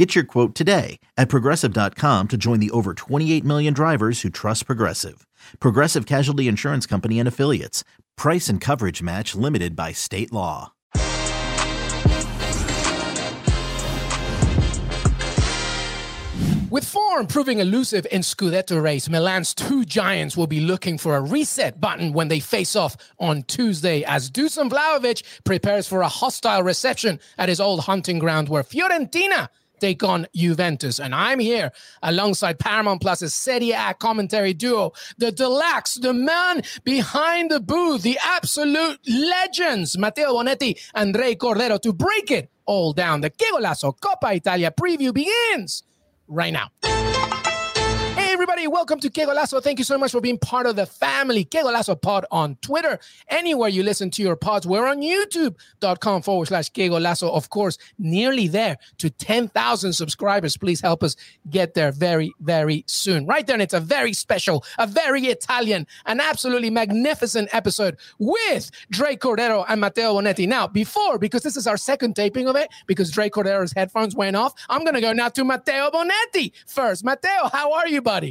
Get your quote today at progressive.com to join the over 28 million drivers who trust Progressive. Progressive Casualty Insurance Company and Affiliates. Price and coverage match limited by state law. With form proving elusive in Scudetto race, Milan's two giants will be looking for a reset button when they face off on Tuesday as Dusan Vlahovic prepares for a hostile reception at his old hunting ground where Fiorentina take on Juventus. And I'm here alongside Paramount Plus's Serie A commentary duo, the deluxe, the man behind the booth, the absolute legends, Matteo Bonetti and Dre Cordero, to break it all down. The Que Golazo Coppa Italia preview begins right now. Everybody, welcome to Que Golazo. Thank you so much for being part of the family. Que Golazo Pod on Twitter, anywhere you listen to your pods. We're on youtube.com forward slash Que Golazo. Of course, nearly there to 10,000 subscribers. Please help us get there very, very soon. Right there, and it's a very special, a very Italian, an absolutely magnificent episode with Dre Cordero and Matteo Bonetti. Now, before, because this is our second taping of it, because Dre Cordero's headphones went off, I'm going to go now to Matteo Bonetti first. Matteo, how are you, buddy?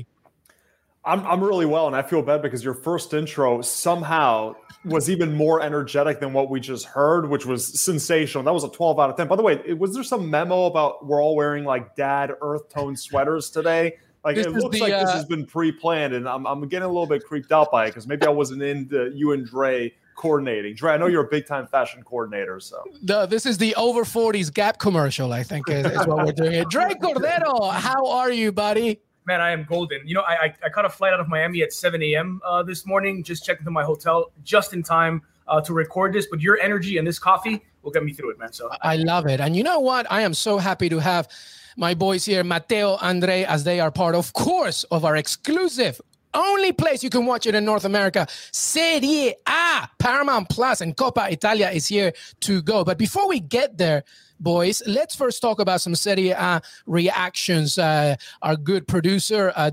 I'm I'm really well, and I feel bad because your first intro somehow was even more energetic than what we just heard, which was sensational. That was a 12 out of 10. By the way, was there some memo about we're all wearing like dad earth tone sweaters today? Like this it looks the, like uh, this has been pre-planned, and I'm I'm getting a little bit creeped out by it because maybe I wasn't into you and Dre coordinating. Dre, I know you're a big time fashion coordinator, so the, this is the over 40s Gap commercial. I think is, is what we're doing. Here. Dre Cordero, how are you, buddy? Man, I am golden. You know, I, I, I caught a flight out of Miami at 7 a.m. Uh, this morning, just checked into my hotel just in time uh, to record this. But your energy and this coffee will get me through it, man. So I love it. And you know what? I am so happy to have my boys here, Matteo, Andre, as they are part, of course, of our exclusive only place you can watch it in North America, Serie A, Paramount Plus, and Coppa Italia is here to go. But before we get there, boys, let's first talk about some Serie A reactions. Uh, our good producer, uh,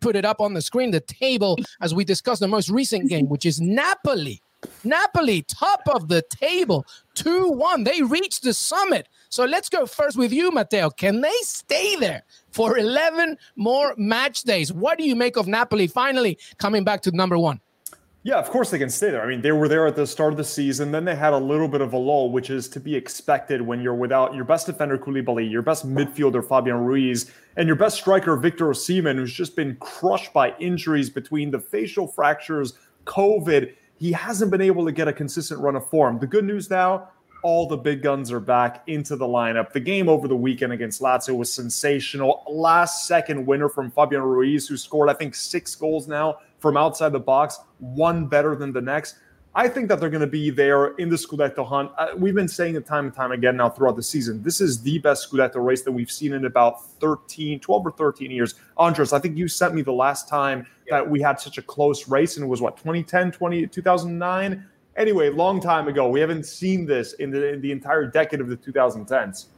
put it up on the screen, the table, as we discussed the most recent game, which is Napoli. Napoli, top of the table, 2 1. They reached the summit. So let's go first with you, Matteo. Can they stay there for 11 more match days? What do you make of Napoli finally coming back to number one? Yeah, of course they can stay there. I mean, they were there at the start of the season. Then they had a little bit of a lull, which is to be expected when you're without your best defender Koulibaly, your best midfielder Fabian Ruiz, and your best striker Victor Osimhen, who's just been crushed by injuries between the facial fractures, COVID. He hasn't been able to get a consistent run of form. The good news now, all the big guns are back into the lineup. The game over the weekend against Lazio was sensational. Last second winner from Fabian Ruiz, who scored, I think, six goals now from outside the box, one better than the next. I think that they're going to be there in the Scudetto hunt. Uh, we've been saying it time and time again now throughout the season. This is the best Scudetto race that we've seen in about 13, 12 or 13 years. Andres, I think you sent me the last time yeah. that we had such a close race, and it was what, 2010, 20, 2009? Anyway, long time ago. We haven't seen this in the, in the entire decade of the 2010s.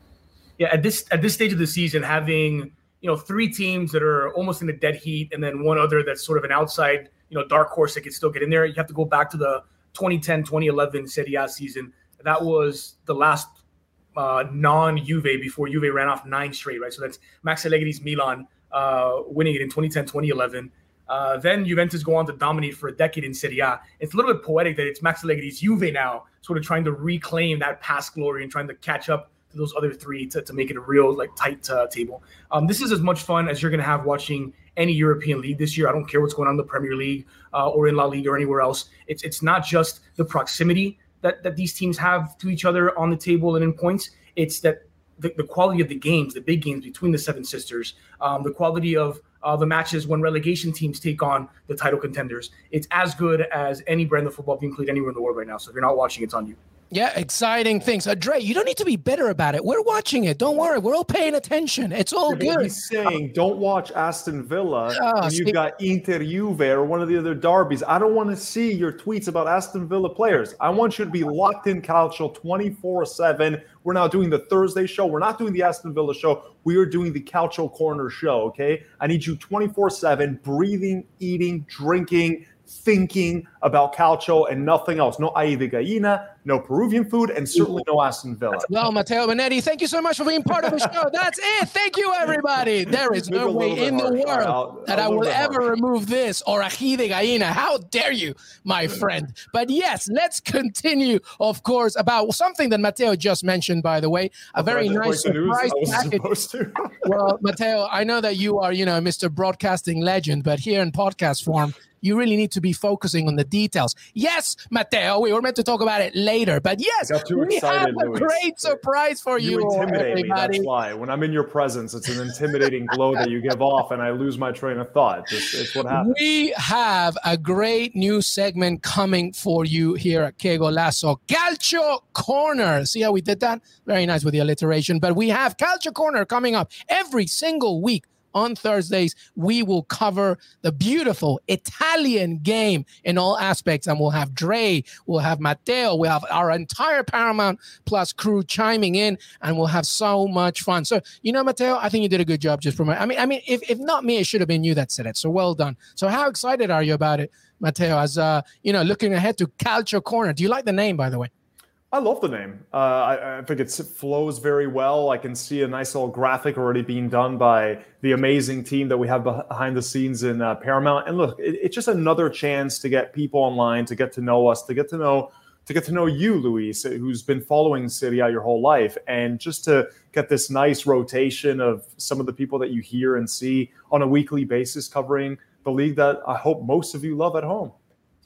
Yeah, at this at this stage of the season, having you know three teams that are almost in the dead heat, and then one other that's sort of an outside you know dark horse that could still get in there. You have to go back to the 2010 2011 Serie A season. That was the last uh, non Juve before Juve ran off nine straight, right? So that's Max Allegri's Milan uh, winning it in 2010 2011. Uh, then Juventus go on to dominate for a decade in Serie A. It's a little bit poetic that it's Max Allegri's Juve now, sort of trying to reclaim that past glory and trying to catch up those other three to, to make it a real like tight uh, table. Um, this is as much fun as you're going to have watching any European league this year. I don't care what's going on in the Premier League uh, or in La Liga or anywhere else. It's it's not just the proximity that that these teams have to each other on the table and in points. It's that the, the quality of the games, the big games between the Seven Sisters, um, the quality of uh, the matches when relegation teams take on the title contenders. It's as good as any brand of football being played anywhere in the world right now. So if you're not watching, it's on you. Yeah, exciting things. Uh, Dre, you don't need to be bitter about it. We're watching it. Don't worry. We're all paying attention. It's all yeah, good. He's saying don't watch Aston Villa oh, when you've got Inter Juve or one of the other derbies. I don't want to see your tweets about Aston Villa players. I want you to be locked in Calcio 24 7. We're now doing the Thursday show. We're not doing the Aston Villa show. We are doing the Calcio Corner show, okay? I need you 24 7, breathing, eating, drinking, thinking about calcio and nothing else. No ají de gallina, no Peruvian food, and certainly no Aston Villa. Well, Matteo Bonetti, thank you so much for being part of the show. That's it. Thank you, everybody. There is no way in the world I'll, that I will ever harsh. remove this or ají de gallina. How dare you, my friend? But yes, let's continue, of course, about something that Matteo just mentioned, by the way. A oh, very nice surprise package. well, Matteo, I know that you are, you know, Mr. Broadcasting legend, but here in podcast form, you really need to be focusing on the details. Yes, Matteo, we were meant to talk about it later, but yes, we excited, have a Luis. great surprise for you. You intimidate everybody. me. That's why. When I'm in your presence, it's an intimidating glow that you give off, and I lose my train of thought. It's, it's what happens. We have a great new segment coming for you here at Que Golazo Calcio Corner. See how we did that? Very nice with the alliteration. But we have Calcio Corner coming up every single week on Thursdays, we will cover the beautiful Italian game in all aspects. And we'll have Dre, we'll have Matteo, we'll have our entire Paramount Plus crew chiming in, and we'll have so much fun. So, you know, Matteo, I think you did a good job just promoting. I mean, I mean, if, if not me, it should have been you that said it. So well done. So how excited are you about it, Matteo, as uh, you know, looking ahead to Calcio Corner? Do you like the name, by the way? I love the name. Uh, I, I, think it flows very well. I can see a nice little graphic already being done by the amazing team that we have behind the scenes in uh, Paramount. And look, it, it's just another chance to get people online, to get to know us, to get to know to get to know you, Luis, who's been following A your whole life, and just to get this nice rotation of some of the people that you hear and see on a weekly basis covering the league that I hope most of you love at home.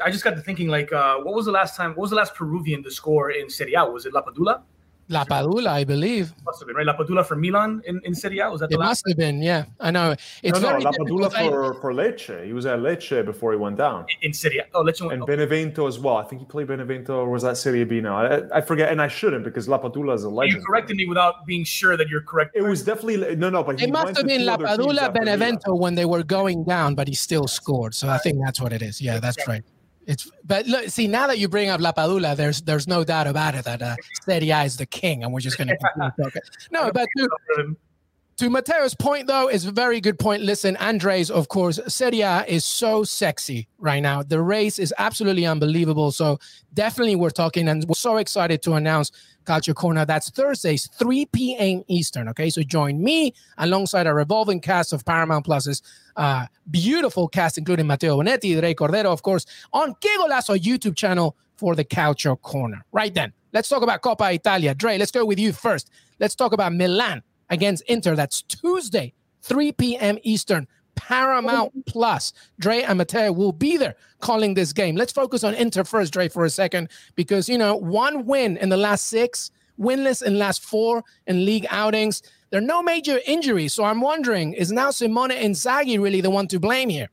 I just got to thinking like, uh, what was the last time? What was the last Peruvian to score in Serie A? Was it Lapadula? Lapadula, I believe. Must have been right. Lapadula for Milan in, in Serie A. Was that the it last? must have been. Yeah, I know. It's no, no, Lapadula for, for Lecce. He was at Lecce before he went down. In, in Serie A. Oh, Lecce. Went, and oh. Benevento as well. I think he played Benevento, or was that Serie B now? I, I forget, and I shouldn't because Lapadula is a legend. You corrected me without being sure that you're correct. It was definitely no, no. But it must have been Lapadula Benevento when they were going down, but he still scored. So I think that's what it is. Yeah, that's right. It's but look, see now that you bring up Lapadula, there's there's no doubt about it that uh, Serie A is the king, and we're just going to no, but to, to Matteo's point though is a very good point. Listen, Andres, of course, Serie A is so sexy right now. The race is absolutely unbelievable. So definitely we're talking, and we're so excited to announce Calcio Corner. That's Thursdays, 3 p.m. Eastern. Okay, so join me alongside a revolving cast of Paramount Plus's uh, beautiful cast, including Matteo Bonetti, Dre Cordero, of course, on Que Golazo YouTube channel for the Calcio Corner. Right then, let's talk about Coppa Italia. Dre, let's go with you first. Let's talk about Milan against Inter. That's Tuesday, 3 p.m. Eastern. Paramount Plus. Dre and Matteo will be there calling this game. Let's focus on Inter first, Dre, for a second, because you know, one win in the last six, winless in last four in league outings. There are no major injuries. So I'm wondering, is now Simone Inzaghi really the one to blame here?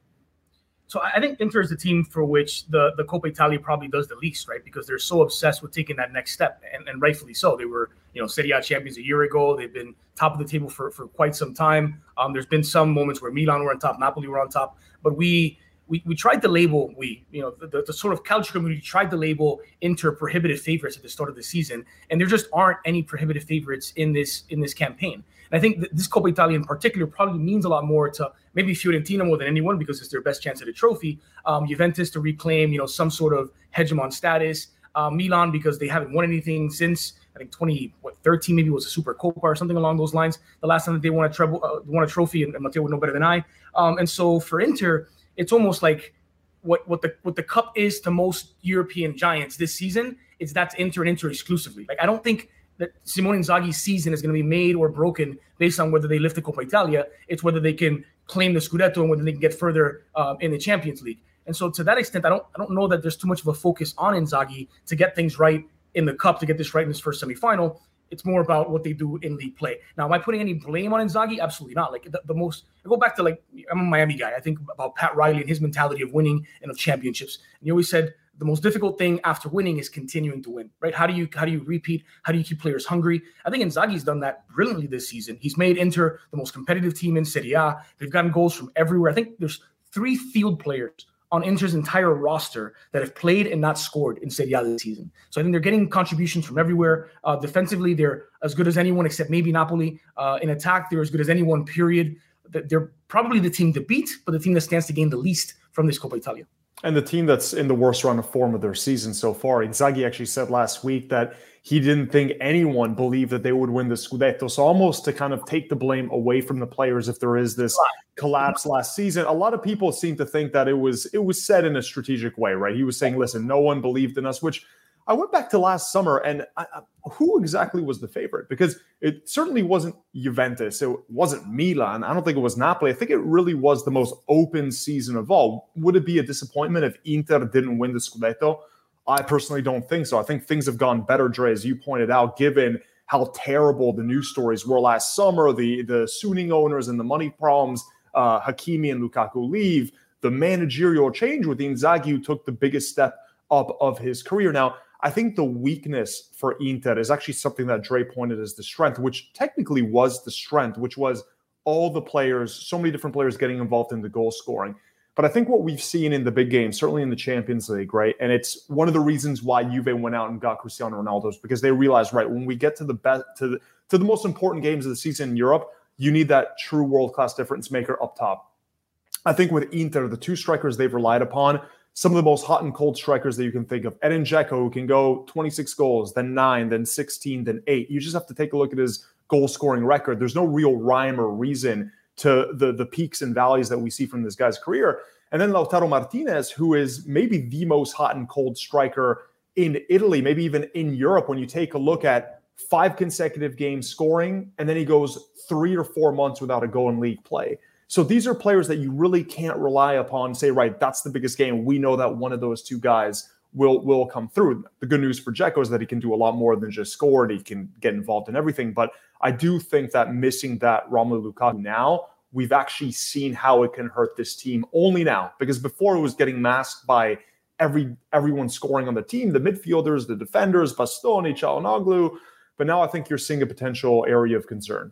So I think Inter is the team for which the the Coppa Italia probably does the least, right? Because they're so obsessed with taking that next step, and, and rightfully so. They were, you know, Serie A champions a year ago. They've been top of the table for for quite some time. Um, there's been some moments where Milan were on top, Napoli were on top, but we we, we tried to label we you know the, the, sort of calcio community tried to label Inter prohibitive favorites at the start of the season, and there just aren't any prohibitive favorites in this in this campaign. And I think this Coppa Italia in particular probably means a lot more to maybe Fiorentina more than anyone because it's their best chance at a trophy. Um, Juventus to reclaim, you know, some sort of hegemon status. Uh, Milan because they haven't won anything since I think 20 what 13 maybe was a Super Copa or something along those lines. The last time that they won a treble, uh, won a trophy, and, and Matteo would know better than I. Um, and so for Inter, it's almost like what what the what the cup is to most European giants this season. It's that's Inter and Inter exclusively. Like I don't think that Simone Inzaghi's season is going to be made or broken based on whether they lift the Coppa Italia. It's whether they can claim the Scudetto and whether they can get further uh, in the Champions League. And so, to that extent, I don't I don't know that there's too much of a focus on Inzaghi to get things right in the cup to get this right in this first semifinal. It's more about what they do in league play. Now, am I putting any blame on Inzaghi? Absolutely not. Like the, the most, I go back to like I'm a Miami guy. I think about Pat Riley and his mentality of winning and of championships. And he always said the most difficult thing after winning is continuing to win, right? How do you how do you repeat? How do you keep players hungry? I think Inzaghi's done that brilliantly this season. He's made Inter the most competitive team in Serie A. They've gotten goals from everywhere. I think there's three field players on Inter's entire roster that have played and not scored in Serie A this season. So I think they're getting contributions from everywhere. Uh, defensively, they're as good as anyone except maybe Napoli. Uh, in attack, they're as good as anyone. Period. They're probably the team to beat, but the team that stands to gain the least from this Coppa Italia. And the team that's in the worst run of form of their season so far. Inzaghi actually said last week that he didn't think anyone believed that they would win the Scudetto. So almost to kind of take the blame away from the players if there is this collapse last season. A lot of people seem to think that it was it was said in a strategic way, right? He was saying, "Listen, no one believed in us," which I went back to last summer and I, who exactly was the favorite? Because it certainly wasn't Juventus. It wasn't Milan. I don't think it was Napoli. I think it really was the most open season of all. Would it be a disappointment if Inter didn't win the Scudetto? I personally don't think so. I think things have gone better, Dre, as you pointed out, given how terrible the news stories were last summer, the, the Suning owners and the money problems, uh, Hakimi and Lukaku leave, the managerial change with Inzaghi, who took the biggest step up of his career. Now, I think the weakness for Inter is actually something that Dre pointed as the strength, which technically was the strength, which was all the players, so many different players getting involved in the goal scoring. But I think what we've seen in the big games, certainly in the Champions League, right, and it's one of the reasons why Juve went out and got Cristiano Ronaldo is because they realized, right, when we get to the best, to the to the most important games of the season in Europe, you need that true world class difference maker up top. I think with Inter, the two strikers they've relied upon some of the most hot and cold strikers that you can think of. Edin Dzeko, who can go 26 goals, then nine, then 16, then eight. You just have to take a look at his goal scoring record. There's no real rhyme or reason to the, the peaks and valleys that we see from this guy's career. And then Lautaro Martinez, who is maybe the most hot and cold striker in Italy, maybe even in Europe, when you take a look at five consecutive games scoring, and then he goes three or four months without a goal in league play. So these are players that you really can't rely upon. Say, right, that's the biggest game. We know that one of those two guys will will come through. The good news for Dzeko is that he can do a lot more than just score. And he can get involved in everything. But I do think that missing that Romelu Lukaku now, we've actually seen how it can hurt this team only now. Because before it was getting masked by every everyone scoring on the team, the midfielders, the defenders, Bastoni, Calhanoglu. But now I think you're seeing a potential area of concern.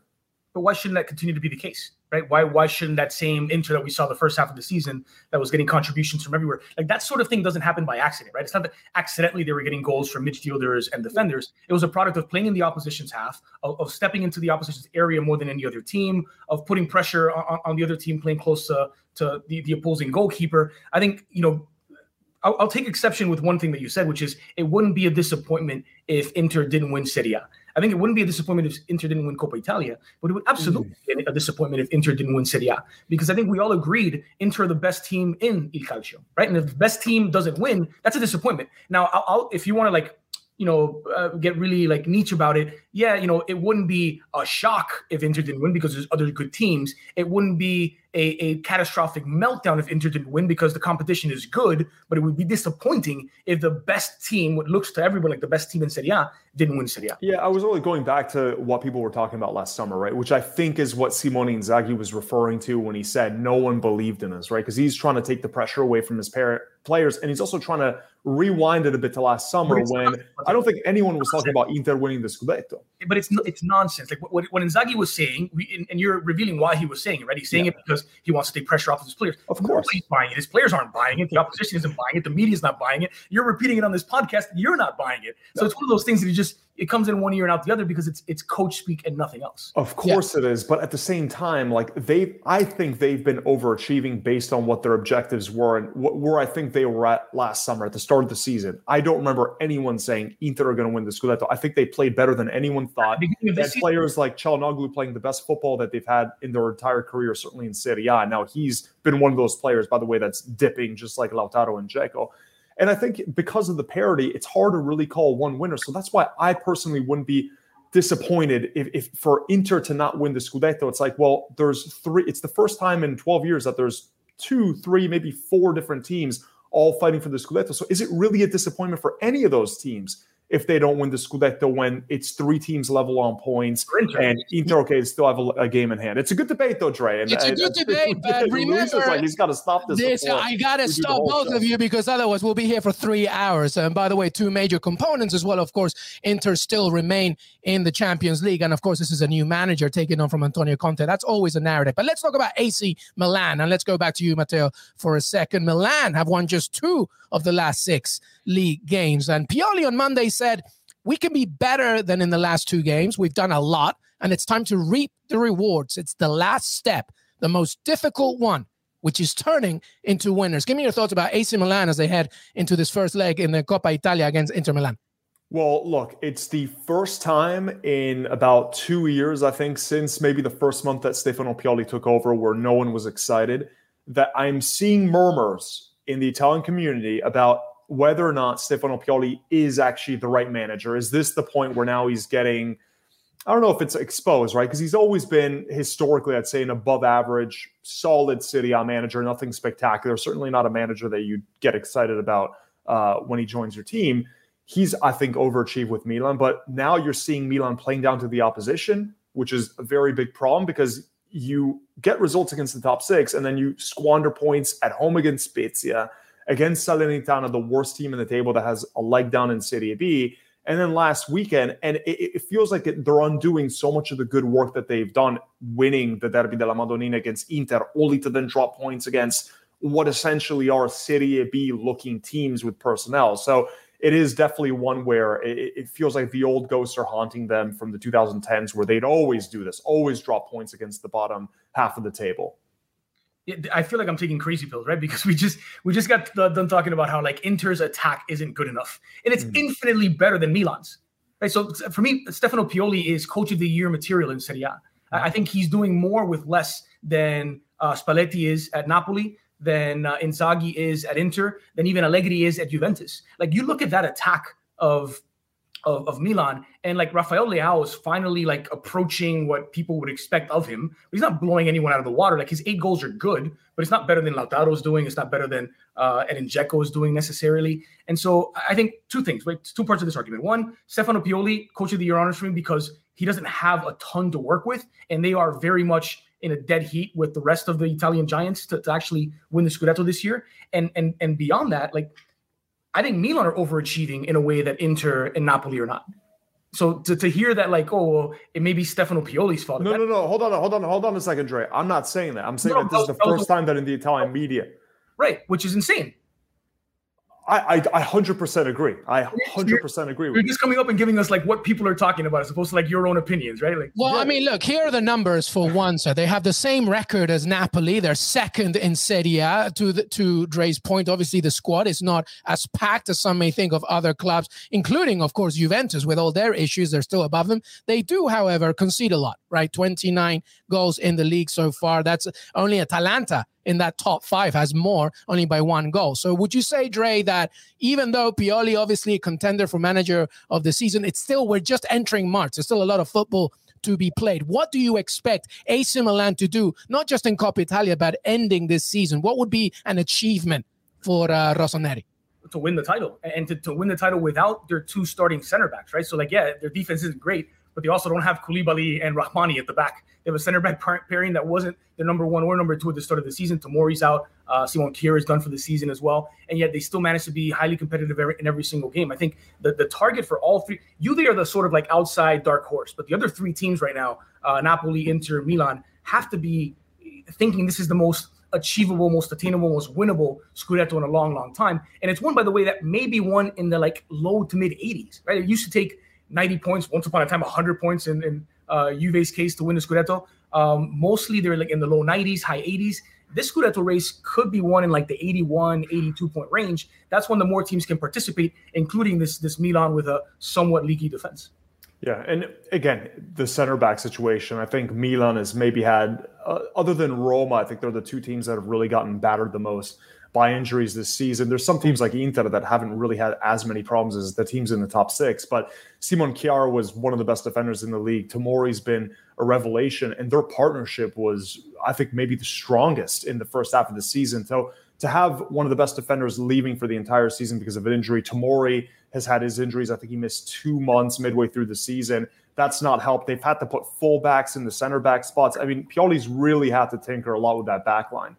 But why shouldn't that continue to be the case? Right? Why why shouldn't that same Inter that we saw the first half of the season that was getting contributions from everywhere, like that sort of thing doesn't happen by accident, right? It's not that accidentally they were getting goals from midfielders and defenders. It was a product of playing in the opposition's half, of, of stepping into the opposition's area more than any other team, of putting pressure on, on the other team playing close to, to the, the opposing goalkeeper. I think you know I'll, I'll, take exception with one thing that you said, which is it wouldn't be a disappointment if Inter didn't win Serie A. I think it wouldn't be a disappointment if Inter didn't win Coppa Italia, but it would absolutely mm. be a disappointment if Inter didn't win Serie A because I think we all agreed Inter are the best team in Il Calcio, right? And if the best team doesn't win, that's a disappointment. Now, I'll, I'll if you want to like you know, uh, get really like niche about it, yeah, you know, it wouldn't be a shock if Inter didn't win because there's other good teams. It wouldn't be a, a catastrophic meltdown if Inter didn't win because the competition is good, but it would be disappointing if the best team, what looks to everyone like the best team in Serie A, didn't win Serie A. Yeah, I was really going back to what people were talking about last summer, right? Which I think is what Simone Inzaghi was referring to when he said no one believed in us, right? Because he's trying to take the pressure away from his players, and he's also trying to rewind it a bit to last summer when not, I don't think anyone was talking about Inter winning the Scudetto. But it's it's nonsense. Like what, what Inzaghi was saying, and you're revealing why he was saying it, right? He's saying yeah. it because he wants to take pressure off of his players. Of course, he's buying it. His players aren't buying it. The opposition isn't buying it. The media's not buying it. You're repeating it on this podcast. You're not buying it. So no. it's one of those things that you just it comes in one ear and out the other because it's it's coach speak and nothing else. Of course yeah. it is, but at the same time, like they, I think they've been overachieving based on what their objectives were and what, where I think they were at last summer at the start of the season. I don't remember anyone saying Inter are going to win the Scudetto. I think they played better than anyone thought. And players like Calhanoglu playing the best football that they've had in their entire career, certainly in Serie A. Now he's been one of those players, by the way, that's dipping just like Lautaro and Dzeko. And I think because of the parity, it's hard to really call one winner. So that's why I personally wouldn't be disappointed if, if for Inter to not win the Scudetto. It's like, well, there's three. It's the first time in 12 years that there's two, three, maybe four different teams all fighting for the Scudetto. So is it really a disappointment for any of those teams if they don't win the Scudetto when it's three teams level on points and Inter okay still have a, a, game in hand. It's a good debate though, Dre. And, it's a good debate, but remember, like he's got to stop this. this I got to stop both show. of you because otherwise we'll be here for three hours. And by the way, two major components as well. Of course, Inter still remain in the Champions League, and of course, this is a new manager taking on from Antonio Conte. That's always a narrative. But let's talk about AC Milan, and let's go back to you, Matteo, for a second. Milan have won just two of the last six league games, and Pioli on Monday said we can be better than in the last two games. We've done a lot, and it's time to reap the rewards. It's the last step, the most difficult one, which is turning into winners. Give me your thoughts about AC Milan as they head into this first leg in the Coppa Italia against Inter Milan. Well, look, it's the first time in about two years, I think, since maybe the first month that Stefano Pioli took over, where no one was excited, that I'm seeing murmurs in the Italian community about whether or not Stefano Pioli is actually the right manager. Is this the point where now he's getting, I don't know if it's exposed, right? Because he's always been historically, I'd say, an above average, solid Serie A manager, nothing spectacular, certainly not a manager that you get excited about uh, when he joins your team. He's, I think, overachieved with Milan, but now you're seeing Milan playing down to the opposition, which is a very big problem because you get results against the top six and then you squander points at home against Spezia against Salernitana, the worst team in the table that has a leg down in Serie B. And then last weekend, and it, it feels like it, they're undoing so much of the good work that they've done, winning the Derby della Madonnina against Inter, only to then drop points against what essentially are Serie B looking teams with personnel. So it is definitely one where it, it, feels like the old ghosts are haunting them from the 2010s, where they'd always do this, always drop points against the bottom half of the table. I feel like I'm taking crazy pills, right? Because we just we just got done talking about how like Inter's attack isn't good enough, and it's mm. infinitely better than Milan's. Right. So for me, Stefano Pioli is coach of the year material in Serie A. I think he's doing more with less than uh, Spalletti is at Napoli, than uh, Inzaghi is at Inter, than even Allegri is at Juventus. Like you look at that attack of of, of Milan. And like Rafael Leao is finally like approaching what people would expect of him. He's not blowing anyone out of the water. Like his eight goals are good, but it's not better than Lautaro's doing. It's not better than uh, Edin Dzeko is doing necessarily. And so I think two things, right? Two parts of this argument. One, Stefano Pioli, coach of the year honors for me because he doesn't have a ton to work with, and they are very much in a dead heat with the rest of the Italian giants to, to actually win the Scudetto this year. And and and beyond that, like I think Milan are overachieving in a way that Inter and Napoli are not. So to, to hear that, like, oh, well, it may be Stefano Pioli's fault. No, that, no, no. Hold on, hold on, hold on a second, Dre. I'm not saying that. I'm saying no, that this is the first time that in the Italian media. Right, which is insane. I, I, 100% agree. I 100% agree with You're just coming up and giving us like what people are talking about as opposed to like your own opinions, right? Like, well, yeah. I mean, look, here are the numbers for one. So they have the same record as Napoli. They're second in Serie A. To the, to Dre's point, obviously the squad is not as packed as some may think of other clubs, including, of course, Juventus with all their issues. They're still above them. They do, however, concede a lot, right? 29 goals in the league so far. That's only Atalanta in that top five has more only by one goal. So would you say, Dre, that even though Pioli obviously a contender for manager of the season, it's still we're just entering March. There's still a lot of football to be played. What do you expect AC Milan to do, not just in Coppa Italia, but ending this season? What would be an achievement for uh, Rossoneri? To win the title and to, to win the title without their two starting center backs, right? So, like, yeah, their defense isn't great, but they also don't have Koulibaly and Rrahmani at the back. They have a center back pairing that wasn't their number one or number two at the start of the season. Tomori's out. Uh, Simon Kjær is done for the season as well. And yet they still managed to be highly competitive in every single game. I think the, the target for all three, you they are the sort of like outside dark horse, but the other three teams right now, uh, Napoli, Inter, Milan, have to be thinking this is the most achievable, most attainable, most winnable Scudetto in a long, long time. And it's one, by the way, that may be one in the like low to mid 80s, right? It used to take 90 points, once upon a time, 100 points in, in uh, Juve's case to win the Scudetto. Um, mostly they're like in the low 90s, high 80s. This Scudetto race could be won in like the 81, 82 point range. That's when the more teams can participate, including this this Milan with a somewhat leaky defense. Yeah, and again, the center back situation. I think Milan has maybe had, uh, other than Roma, I think they're the two teams that have really gotten battered the most by injuries this season. There's some teams like Inter that haven't really had as many problems as the teams in the top six, but Simon Kjær was one of the best defenders in the league. Tomori's been a revelation, and their partnership was, I think, maybe the strongest in the first half of the season. So to have one of the best defenders leaving for the entire season because of an injury. Tomori has had his injuries. I think he missed two months midway through the season. That's not helped. They've had to put fullbacks in the center back spots. I mean, Pioli's really had to tinker a lot with that back line.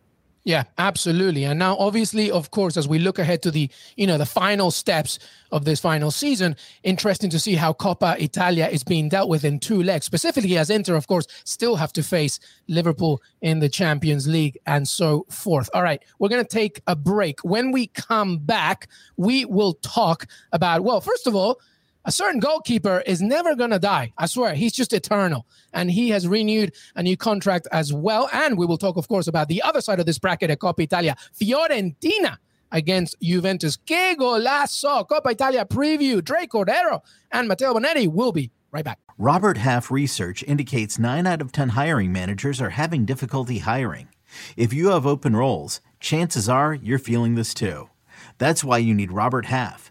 Yeah, absolutely. And now obviously, of course, as we look ahead to the, you know, the final steps of this final season, interesting to see how Coppa Italia is being dealt with in two legs, specifically as Inter, of course, still have to face Liverpool in the Champions League and so forth. All right, we're going to take a break. When we come back, we will talk about, well, first of all, a certain goalkeeper is never going to die. I swear, he's just eternal. And he has renewed a new contract as well. And we will talk, of course, about the other side of this bracket at Coppa Italia Fiorentina against Juventus. Que golazo! Coppa Italia preview. Dre Cordero and Matteo Bonetti will be right back. Robert Half research indicates 9 out of 10 hiring managers are having difficulty hiring. If you have open roles, chances are you're feeling this too. That's why you need Robert Half.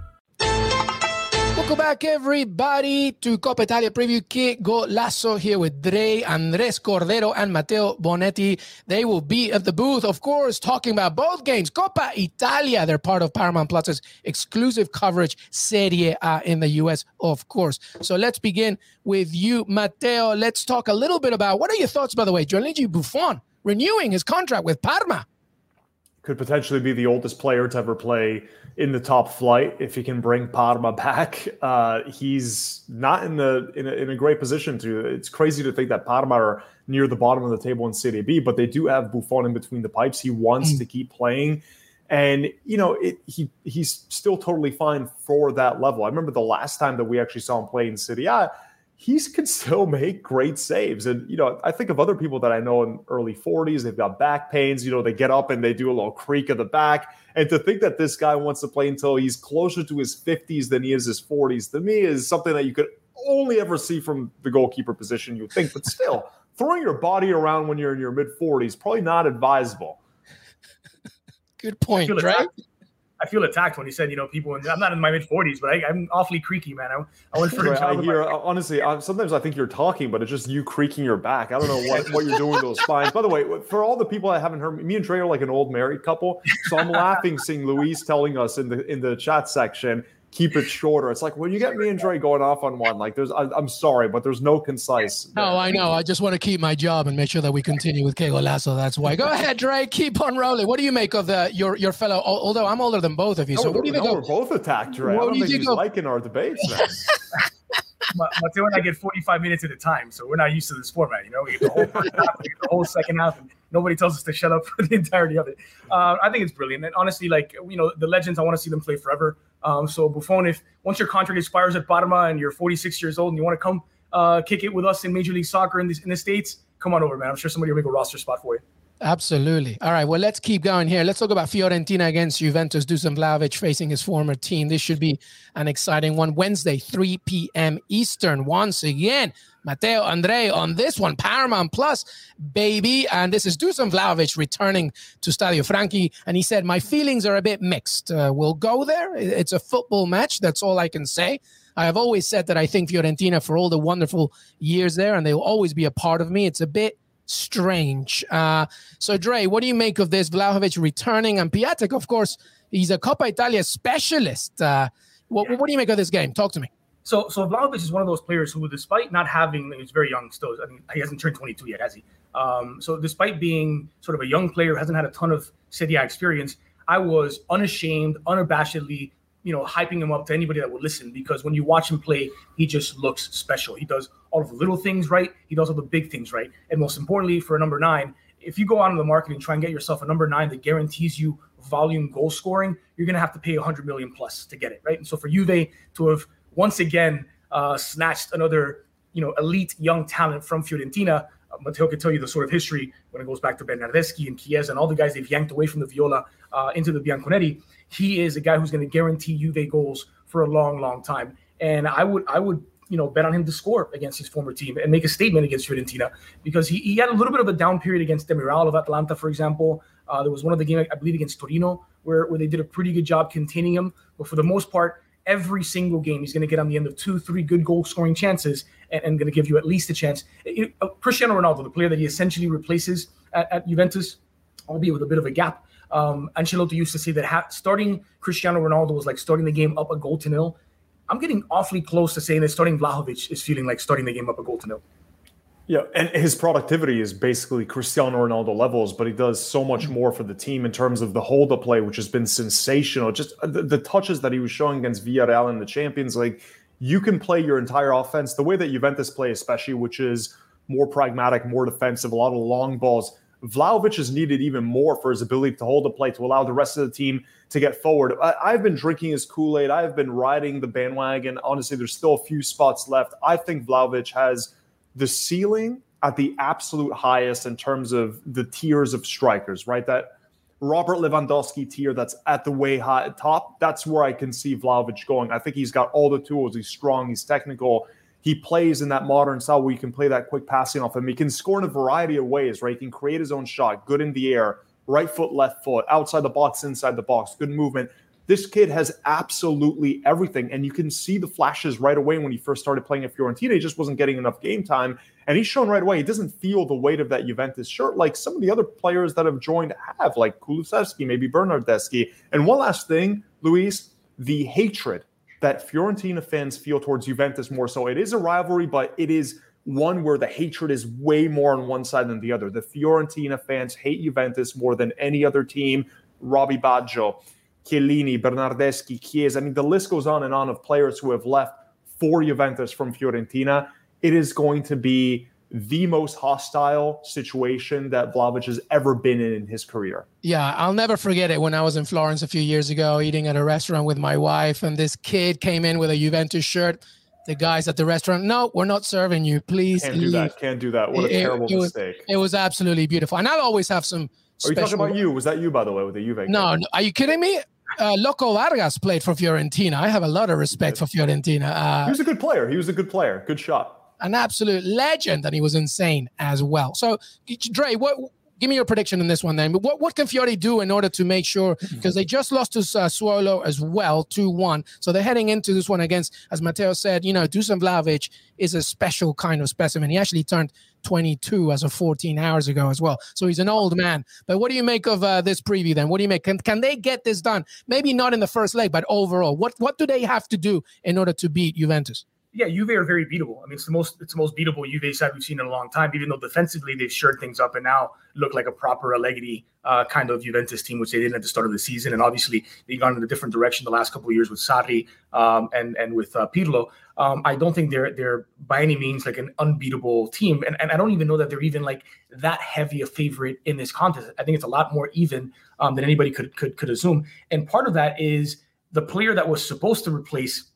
Welcome back, everybody, to Coppa Italia preview. Que golazo here with Dre, Andres Cordero, and Matteo Bonetti. They will be at the booth, of course, talking about both games. Coppa Italia, they're part of Paramount Plus's exclusive coverage, Serie A in the US, of course. So let's begin with you, Matteo. Let's talk a little bit about what are your thoughts, by the way, Gianluigi Buffon renewing his contract with Parma could potentially be the oldest player to ever play in the top flight if he can bring Parma back. Uh, he's not in the in a, in a, great position to. It's crazy to think that Parma are near the bottom of the table in Serie B, but they do have Buffon in between the pipes. He wants mm. to keep playing. And you know, it, he he's still totally fine for that level. I remember the last time that we actually saw him play in Serie A he can still make great saves. And, you know, I think of other people that I know in early 40s, they've got back pains, you know, they get up and they do a little creak of the back. And to think that this guy wants to play until he's closer to his 50s than he is his 40s, to me is something that you could only ever see from the goalkeeper position, you think. But still, throwing your body around when you're in your mid 40s, probably not advisable. Good point, right? I feel attacked when he said, you know, people. In, I'm not in my mid 40s, but I, am awfully creaky, man. I, I went for a I hear, uh, honestly, I, sometimes I think you're talking, but it's just you creaking your back. I don't know what, what you're doing with those spines. By the way, for all the people that haven't heard, me and Dre are like an old married couple, so I'm laughing seeing Luis telling us in the in the chat section keep it shorter. It's like when you get me and Dre going off on one, like there's, I, am sorry, but there's no concise. No, I know. I just want to keep my job and make sure that we continue with Que Golazo. That's why. Go ahead, Dre. Keep on rolling. What do you make of the your your fellow? Although I'm older than both of you, no, so what do you think? No, we're both attacked, Dre. What I don't do you think, think he's of... liking our debates, man. Matteo and I get 45 minutes at a time, so we're not used to this format. You know, we get the whole first half, we get the whole second half, and nobody tells us to shut up for the entirety of it. Uh, I think it's brilliant, and honestly, like you know, the legends, I want to see them play forever. Um, so Buffon, if once your contract expires at Parma and you're 46 years old and you want to come uh, kick it with us in Major League Soccer in, in the states, come on over, man. I'm sure somebody will make a roster spot for you. Absolutely. All right. Well, let's keep going here. Let's talk about Fiorentina against Juventus. Dusan Vlahovic facing his former team. This should be an exciting one. Wednesday, 3 p.m. Eastern. Once again, Matteo Andre on this one. Paramount Plus, baby. And this is Dusan Vlahovic returning to Stadio Franchi. And he said, My feelings are a bit mixed. Uh, we'll go there. It's a football match. That's all I can say. I have always said that I think Fiorentina, for all the wonderful years there, and they will always be a part of me, it's a bit strange. Uh, so, Dre, what do you make of this? Vlahovic returning and Piatek, of course, he's a Coppa Italia specialist. Uh, what, yeah. what, do you make of this game? Talk to me. So, so Vlahovic is one of those players who, despite not having, he's very young still. I mean, he hasn't turned 22 yet, has he? Um, so, despite being sort of a young player, hasn't had a ton of Serie A experience, I was unashamed, unabashedly you know, hyping him up to anybody that would listen because when you watch him play, he just looks special. He does all of the little things right. He does all the big things right. And most importantly, for a number nine, if you go out in the market and try and get yourself a number nine that guarantees you volume goal scoring, you're going to have to pay 100 million plus to get it, right? And so for Juve to have once again uh, snatched another, you know, elite young talent from Fiorentina, uh, Matteo can tell you the sort of history when it goes back to Bernardeschi and Chiesa and all the guys they've yanked away from the Viola uh, into the Bianconeri. He is a guy who's going to guarantee Juve goals for a long, long time. And I would, I would you know, bet on him to score against his former team and make a statement against Fiorentina because he, he had a little bit of a down period against Demiral of Atalanta, for example. Uh, there was one of the games, I believe, against Torino, where, where they did a pretty good job containing him. But for the most part, every single game, he's going to get on the end of two, three good goal scoring chances and, and going to give you at least a chance. It, uh, Cristiano Ronaldo, the player that he essentially replaces at, at Juventus, albeit with a bit of a gap. Um, Ancelotti used to say that ha- starting Cristiano Ronaldo was like starting the game up a goal to nil. I'm getting awfully close to saying that starting Vlahovic is feeling like starting the game up a goal to nil. Yeah, and his productivity is basically Cristiano Ronaldo levels, but he does so much mm-hmm. more for the team in terms of the hold up play, which has been sensational. Just uh, the, the touches that he was showing against Villarreal in the Champions League. You can play your entire offense the way that Juventus play, especially, which is more pragmatic, more defensive, a lot of long balls. Vlahovic is needed even more for his ability to hold the play, to allow the rest of the team to get forward. I, have been drinking his Kool Aid. I've been riding the bandwagon. Honestly, there's still a few spots left. I think Vlahovic has the ceiling at the absolute highest in terms of the tiers of strikers, right? That Robert Lewandowski tier that's at the way high top. That's where I can see Vlahovic going. I think he's got all the tools. He's strong. He's technical he plays in that modern style where you can play that quick passing off him. He can score in a variety of ways, right? He can create his own shot, good in the air, right foot, left foot, outside the box, inside the box, good movement. This kid has absolutely everything. And you can see the flashes right away when he first started playing at Fiorentina. He just wasn't getting enough game time. And he's shown right away he doesn't feel the weight of that Juventus shirt like some of the other players that have joined have, like Kulusevski, maybe Bernardeschi. And one last thing, Luis, the hatred that Fiorentina fans feel towards Juventus more so. It is a rivalry, but it is one where the hatred is way more on one side than the other. The Fiorentina fans hate Juventus more than any other team. Robbie Baggio, Chiellini, Bernardeschi, Chiesa. I mean, the list goes on and on of players who have left for Juventus from Fiorentina. It is going to be the most hostile situation that Vlahovic has ever been in in his career. Yeah, I'll never forget it when I was in Florence a few years ago eating at a restaurant with my wife, and this kid came in with a Juventus shirt. The guys at the restaurant, no, we're not serving you. Please Can't leave. do that. Can't do that. What a it, terrible it was, mistake. It was absolutely beautiful. And I'll always have some. Are you talking about you? Was that you, by the way, with the Juve? No, no, are you kidding me? Uh, Loco Vargas played for Fiorentina. I have a lot of respect for Fiorentina. Uh, he was a good player. He was a good player. Good shot an absolute legend, and he was insane as well. So, Dre, what? Give me your prediction in this one then. What what can Fiore do in order to make sure because they just lost to uh, Sassuolo as well, two one. So they're heading into this one against, as Matteo said, you know, Dusan Vlahovic is a special kind of specimen. He actually turned 22 as of 14 hours ago as well. So he's an old man. But what do you make of uh, this preview then? What do you make? Can, can they get this done? Maybe not in the first leg, but overall, what what do they have to do in order to beat Juventus? Yeah, Juve are very beatable. I mean, it's the most it's the most beatable Juve side we've seen in a long time. Even though defensively they've shored things up and now look like a proper Allegri uh, kind of Juventus team, which they didn't at the start of the season. And obviously they've gone in a different direction the last couple of years with Sarri um, and and with uh, Pirlo. Um, I don't think they're they're by any means like an unbeatable team, and, and I don't even know that they're even like that heavy a favorite in this contest. I think it's a lot more even um, than anybody could could could assume. And part of that is the player that was supposed to replace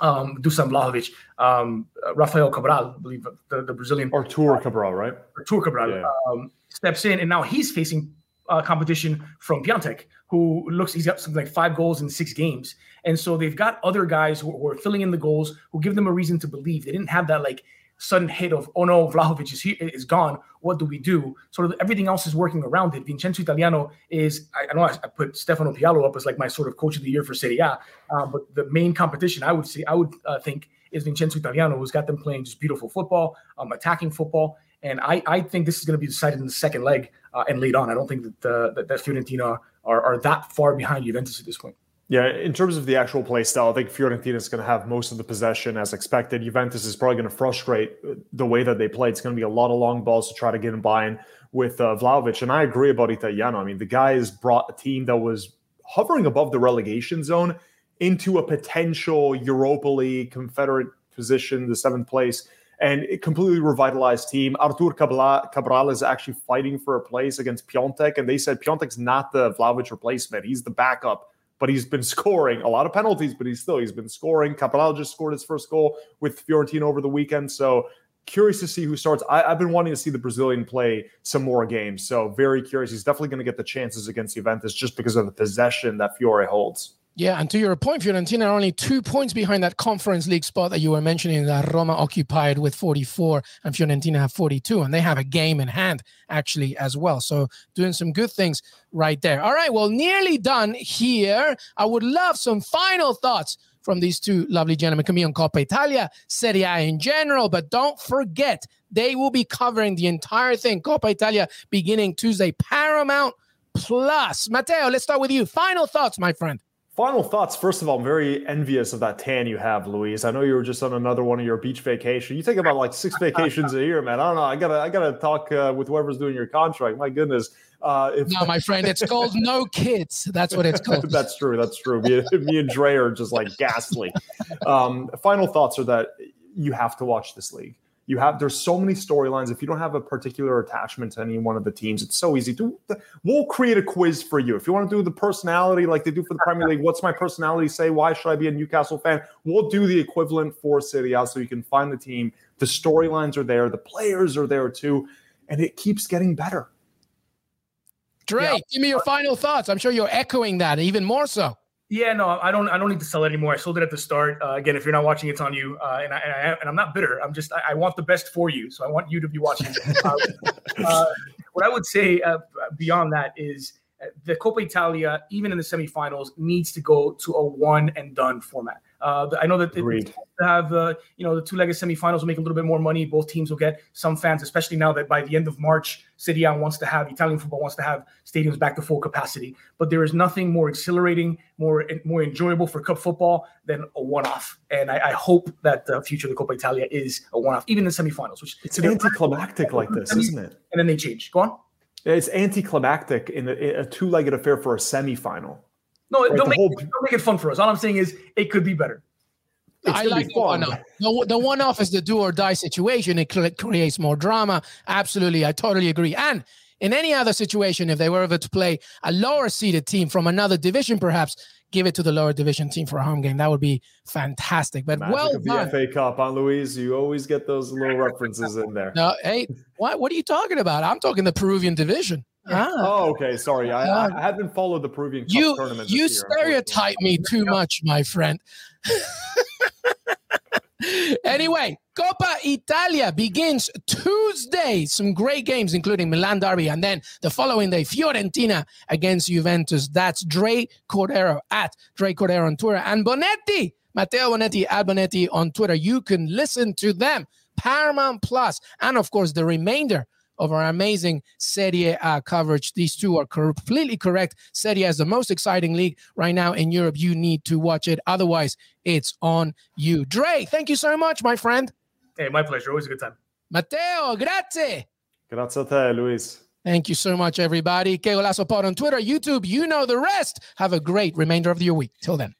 um, Dusan Vlahovic, um, Rafael Cabral, I believe the, the Brazilian. Artur Cabral, right? Artur Cabral yeah. um, steps in, and now he's facing uh, competition from Piatek, who looks he's got something like five goals in six games, and so they've got other guys who, who are filling in the goals, who give them a reason to believe. They didn't have that like sudden hit of oh no Vlahovic is here, is gone. What do we do? Sort of everything else is working around it. Vincenzo Italiano is I, I know I, I, put Stefano Pioli up as like my sort of coach of the year for Serie A uh, but the main competition I would say I would uh, think is Vincenzo Italiano who's got them playing just beautiful football um, attacking football. And I, I think this is going to be decided in the second leg uh, and late on. I don't think that uh, that, that Fiorentina are, are that far behind Juventus at this point yeah, in terms of the actual play style, I think Fiorentina is going to have most of the possession as expected. Juventus is probably going to frustrate the way that they play. It's going to be a lot of long balls to try to get in by with uh, Vlahovic. And I agree about Italiano. I mean, the guy has brought a team that was hovering above the relegation zone into a potential Europa League Conference position, the seventh place, and it completely revitalized team. Artur Cabral, is actually fighting for a place against Piatek, and they said Piatek's not the Vlahovic replacement; he's the backup. But he's been scoring a lot of penalties, but he's still he's been scoring. Cabral just scored his first goal with Fiorentina over the weekend, so curious to see who starts. I, have been wanting to see the Brazilian play some more games, so very curious. He's definitely going to get the chances against Juventus just because of the possession that Fiore holds. Yeah, and to your point, Fiorentina are only two points behind that Conference League spot that you were mentioning that Roma occupied with 44 and Fiorentina have 42, and they have a game in hand actually as well. So doing some good things right there. All right, well, nearly done here. I would love some final thoughts from these two lovely gentlemen. Be on Coppa Italia, Serie A in general, but don't forget they will be covering the entire thing. Coppa Italia beginning Tuesday, Paramount Plus. Matteo, let's start with you. Final thoughts, my friend. Final thoughts. First of all, I'm very envious of that tan you have, Luis. I know you were just on another one of your beach vacation. You take about like six vacations a year, man. I don't know. I gotta, I gotta talk uh, with whoever's doing your contract. My goodness. Uh, if, no, my friend, it's called no kids. That's what it's called. that's true. That's true. Me, me and Dre are just like ghastly. Um, final thoughts are that you have to watch this league you have there's so many storylines. If you don't have a particular attachment to any one of the teams it's so easy. To we'll create a quiz for you. If you want to do the personality like they do for the premier league what's my personality say? Why should i be a newcastle fan? We'll do the equivalent for Serie A so you can find the team. The storylines are there. The players are there too. And it keeps getting better. Dre, yeah. give me your final thoughts. I'm sure you're echoing that even more so. Yeah, no, I don't. I don't need to sell it anymore. I sold it at the start. Uh, again, if you're not watching, it's on you. Uh, and, I, and, I, am not bitter. I'm just. I, I, want the best for you, so I want you to be watching. Uh, uh, what I would say uh, beyond that is uh, the Coppa Italia, even in the semifinals, needs to go to a one and done format. Uh, I know that it, have uh, you know the two-legged semifinals will make a little bit more money. Both teams will get some fans, especially now that by the end of March, Serie A wants to have Italian football wants to have stadiums back to full capacity. But there is nothing more exhilarating, more more enjoyable for cup football than a one-off. And I, I hope that the future of the Coppa Italia is a one-off, even in the semifinals. Which it's anticlimactic like this, isn't it? And then they change. Go on. It's anticlimactic in a, a two-legged affair for a semifinal. No, right, don't, make whole... it, don't make it fun for us. All I'm saying is it could be better. It's I like the one off. The, the one off is the do or die situation. It creates more drama. Absolutely. I totally agree. And in any other situation, if they were ever to play a lower seeded team from another division, perhaps give it to the lower division team for a home game. That would be fantastic. But Magic well, of the done. FA Cup on Luis. You always get those little references in there. No, hey, what what are you talking about? I'm talking the Peruvian division. Ah. Oh, okay. Sorry, I, uh, I haven't followed the Peruvian Cup you, tournament. You stereotype me too much, my friend. anyway, Coppa Italia begins Tuesday. Some great games, including Milan Derby, and then the following day, Fiorentina against Juventus. That's Dre Cordero at Dre Cordero on Twitter and Bonetti, Matteo Bonetti at Bonetti on Twitter. You can listen to them, Paramount Plus, and of course, the remainder of our amazing Serie A coverage. These two are completely correct. Serie A is the most exciting league right now in Europe. You need to watch it. Otherwise, it's on you. Dre, thank you so much, my friend. Hey, my pleasure. Always a good time. Matteo, grazie. Grazie a te, Luis. Thank you so much, everybody. Que Golazo Pod on Twitter, YouTube. You know the rest. Have a great remainder of your week. Till then.